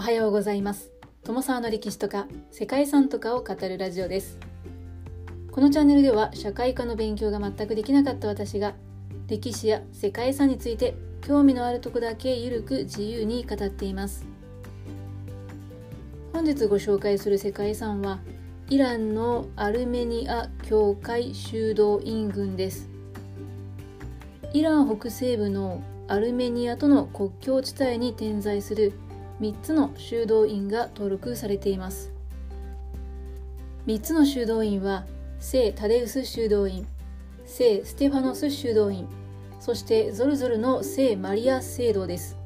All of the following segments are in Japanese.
おはようございます。友沢の歴史とか世界遺産とかを語るラジオです。このチャンネルでは社会科の勉強が全くできなかった私が歴史や世界遺産について興味のあるとこだけゆるく自由に語っています。本日ご紹介する世界遺産はイランのアルメニア教会修道院群です。イラン北西部のアルメニアとの国境地帯に点在する3つの修道院が登録されています。3つの修道院は聖タデウス修道院聖ステファノス修道院そしてゾルゾルの聖マリア聖堂です。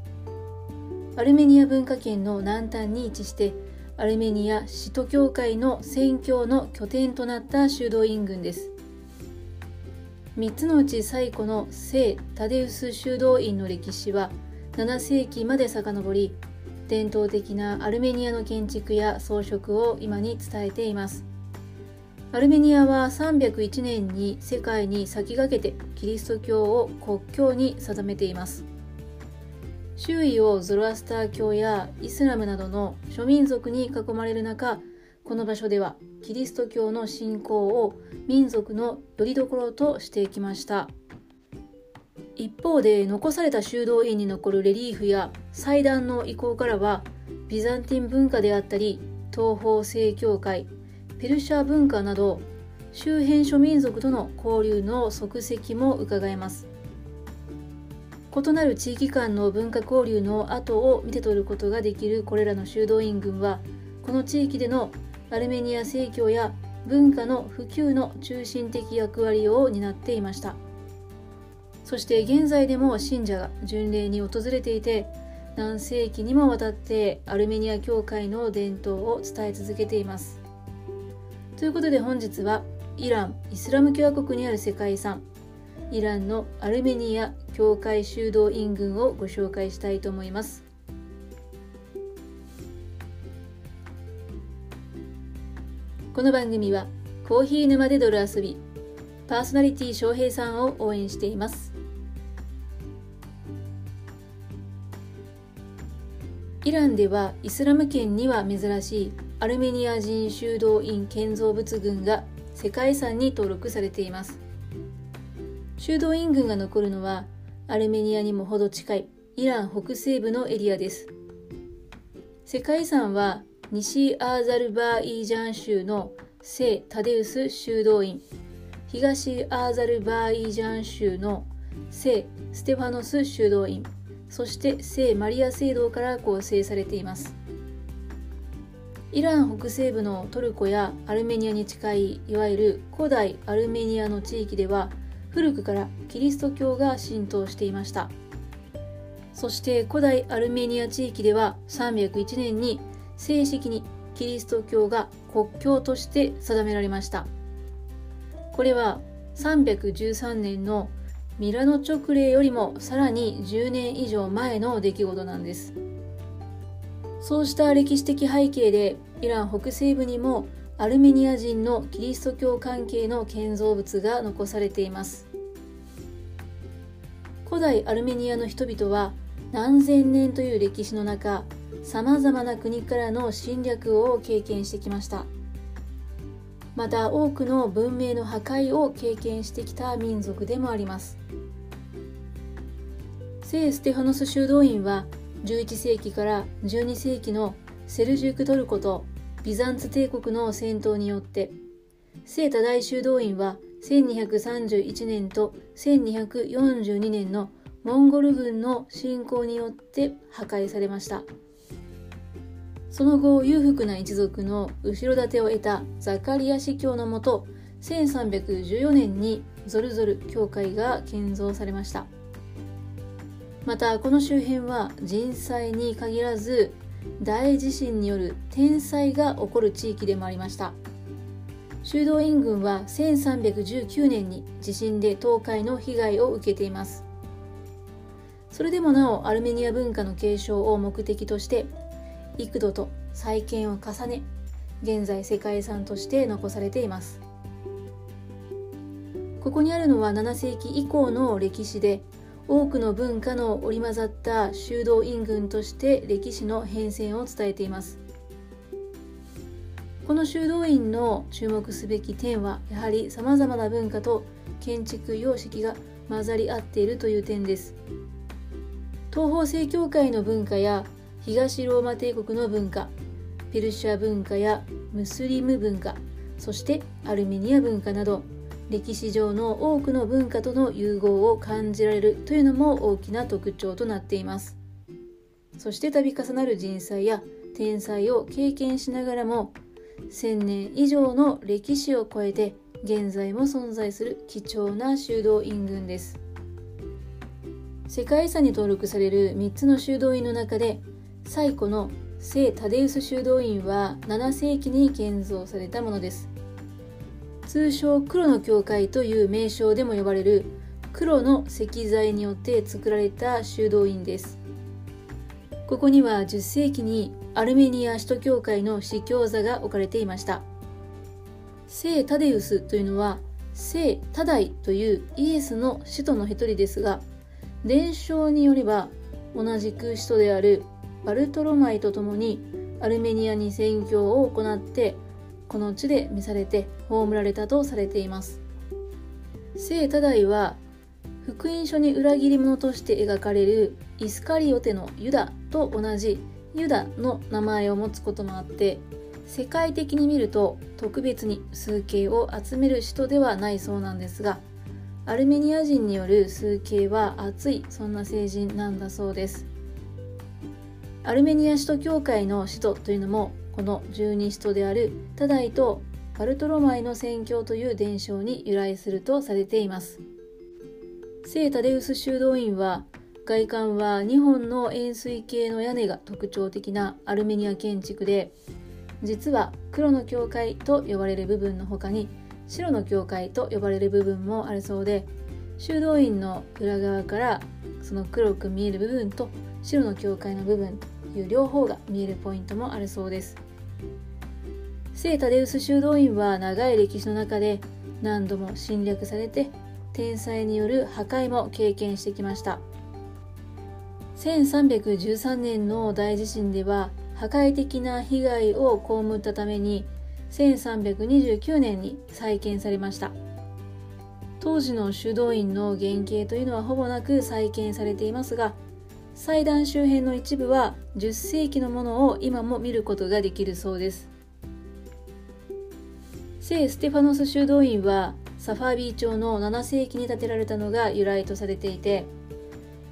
アルメニア文化圏の南端に位置してアルメニア首都教会の宣教の拠点となった修道院群です。3つのうち最古の聖タデウス修道院の歴史は7世紀まで遡り伝統的なアルメニアの建築や装飾を今に伝えています。アルメニアは301年に世界に先駆けてキリスト教を国教に定めています。周囲をゾロアスター教やイスラムなどの諸民族に囲まれる中この場所ではキリスト教の信仰を民族のよりどころとしてきました。一方で残された修道院に残るレリーフや祭壇の遺構からはビザンティン文化であったり東方正教会ペルシャ文化など周辺諸民族との交流の足跡も伺えます。異なる地域間の文化交流の後を見て取ることができるこれらの修道院群はこの地域でのアルメニア正教や文化の普及の中心的役割を担っていました。そして現在でも信者が巡礼に訪れていて何世紀にもわたってアルメニア教会の伝統を伝え続けています。ということで本日はイラン・イスラム共和国にある世界遺産。イランのアルメニア教会修道院群をご紹介したいと思います。この番組はコーヒー沼で泥遊びパーソナリティ翔平さんを応援しています。イランではイスラム圏には珍しいアルメニア人修道院建造物群が世界遺産に登録されています。修道院群が残るのはアルメニアにもほど近いイラン北西部のエリアです。世界遺産は西アーザルバーイジャン州の聖タデウス修道院。東アーザルバイージャン州の聖ステファノス修道院。そして聖マリア聖堂から構成されています。イラン北西部のトルコやアルメニアに近いいわゆる古代アルメニアの地域では古くからキリスト教が浸透していました。そして古代アルメニア地域では301年に正式にキリスト教が国教として定められました。これは313年のミラノ直令よりもさらに10年以上前の出来事なんです。そうした歴史的背景でイラン北西部にもアルメニア人のキリスト教関係の建造物が残されています。古代アルメニアの人々は何千年という歴史の中さまざまな国からの侵略を経験してきました。また多くの文明の破壊を経験してきた民族でもあります。聖ステファノス修道院は11世紀から12世紀のセルジュークトルコとビザンツ帝国の戦闘によって聖多大修道院は1231年と1242年のモンゴル軍の侵攻によって破壊されました。その後裕福な一族の後ろ盾を得たザカリア司教のもと1314年にゾルゾル教会が建造されました。またこの周辺は人災に限らず大地震による天災が起こる地域でもありました。修道院軍は1319年に地震で倒壊の被害を受けていますそれでもなおアルメニア文化の継承を目的として幾度と再建を重ね現在世界遺産として残されています。ここにあるのは7世紀以降の歴史で多くの文化の織り交ざった修道院群として歴史の変遷を伝えています。この修道院の注目すべき点はやはりさまざまな文化と建築様式が混ざり合っているという点です。東方正教会の文化や東ローマ帝国の文化ペルシャ文化やムスリム文化そしてアルメニア文化など歴史上の多くの文化との融合を感じられるというのも大きな特徴となっています。そして度重なる人災や天災を経験しながらも1000年以上の歴史を超えて現在も存在する貴重な修道院群です。世界遺産に登録される3つの修道院の中で最古の聖タデウス修道院は7世紀に建造されたものです。通称黒の教会という名称でも呼ばれる黒の石材によって作られた修道院です。ここには10世紀にアルメニア首都教会の司教座が置かれていました。聖タデウスというのは聖タダイというイエスの使徒の一人ですが伝承によれば同じく使徒であるバルトロマイと共にアルメニアに宣教を行ってこの地で召されて葬られたとされています。聖タダイは福音書に裏切り者として描かれるイスカリオテのユダと同じユダの名前を持つこともあって世界的に見ると特別に数形を集める人ではないそうなんですがアルメニア人による数形は熱いそんな聖人なんだそうです。アルメニア首都教会の首都というのもこの十二使徒であるタダイとバルトロマイの宣教という伝承に由来するとされています。聖タデウス修道院は外観は2本の円錐形の屋根が特徴的なアルメニア建築で実は黒の教会と呼ばれる部分の他に白の教会と呼ばれる部分もあるそうで修道院の裏側からその黒く見える部分と白の教会の部分いう両方が見えるポイントもあるそうです。聖タデウス修道院は長い歴史の中で何度も侵略されて天災による破壊も経験してきました。1313年の大地震では破壊的な被害を被ったために1329年に再建されました。当時の修道院の原型というのはほぼなく再建されていますが祭壇周辺の一部は10世紀のものを今も見ることができるそうです。聖ステファノス修道院はサファービー朝の7世紀に建てられたのが由来とされていて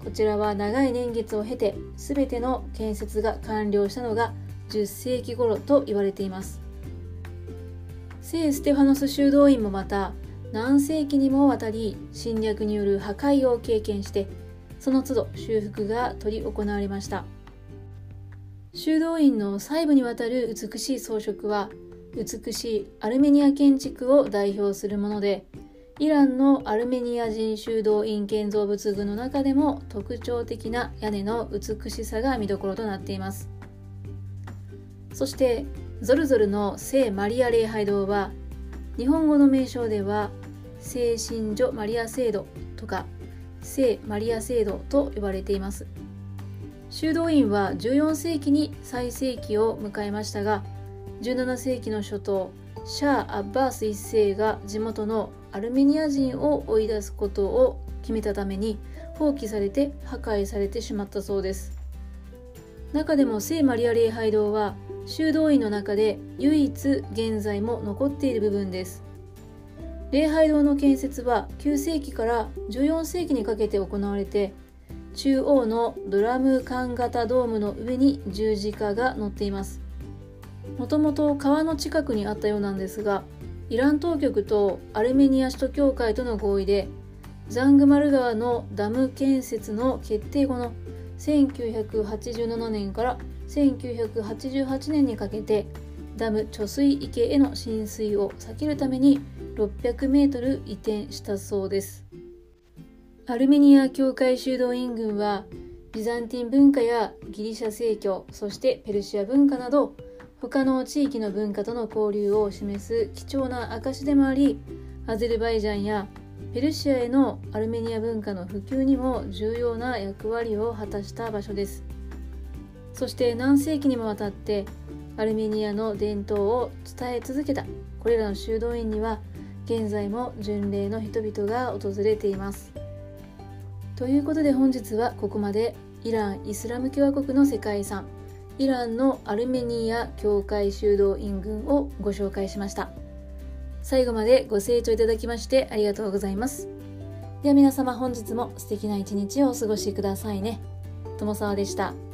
こちらは長い年月を経て全ての建設が完了したのが10世紀頃と言われています。聖ステファノス修道院もまた何世紀にもわたり侵略による破壊を経験してその都度修復が執り行われました。修道院の細部にわたる美しい装飾は美しいアルメニア建築を代表するものでイランのアルメニア人修道院建造物群の中でも特徴的な屋根の美しさが見どころとなっています。そしてゾルゾルの聖マリア礼拝堂は日本語の名称では聖神女マリア聖堂とか聖マリア聖堂と呼ばれています。修道院は14世紀に最盛期を迎えましたが17世紀の初頭シャー・アッバース一世が地元のアルメニア人を追い出すことを決めたために放棄されて破壊されてしまったそうです。中でも聖マリア礼拝堂は修道院の中で唯一現在も残っている部分です。礼拝堂の建設は9世紀から14世紀にかけて行われて中央のドラム缶型ドームの上に十字架が乗っています。もともと川の近くにあったようなんですがイラン当局とアルメニア首都教会との合意でザングマル川のダム建設の決定後の1987年から1988年にかけてダム貯水池への浸水を避けるために600メートル移転したそうです。アルメニア教会修道院群はビザンティン文化やギリシャ正教そしてペルシア文化など他の地域の文化との交流を示す貴重な証でもありアゼルバイジャンやペルシアへのアルメニア文化の普及にも重要な役割を果たした場所です。そして何世紀にもわたってアルメニアの伝統を伝え続けた。これらの修道院には現在も巡礼の人々が訪れています。ということで本日はここまでイラン・イスラム共和国の世界遺産イランのアルメニア教会修道院群をご紹介しました。最後までご清聴いただきましてありがとうございます。では皆様本日も素敵な一日をお過ごしくださいね。友沢でした。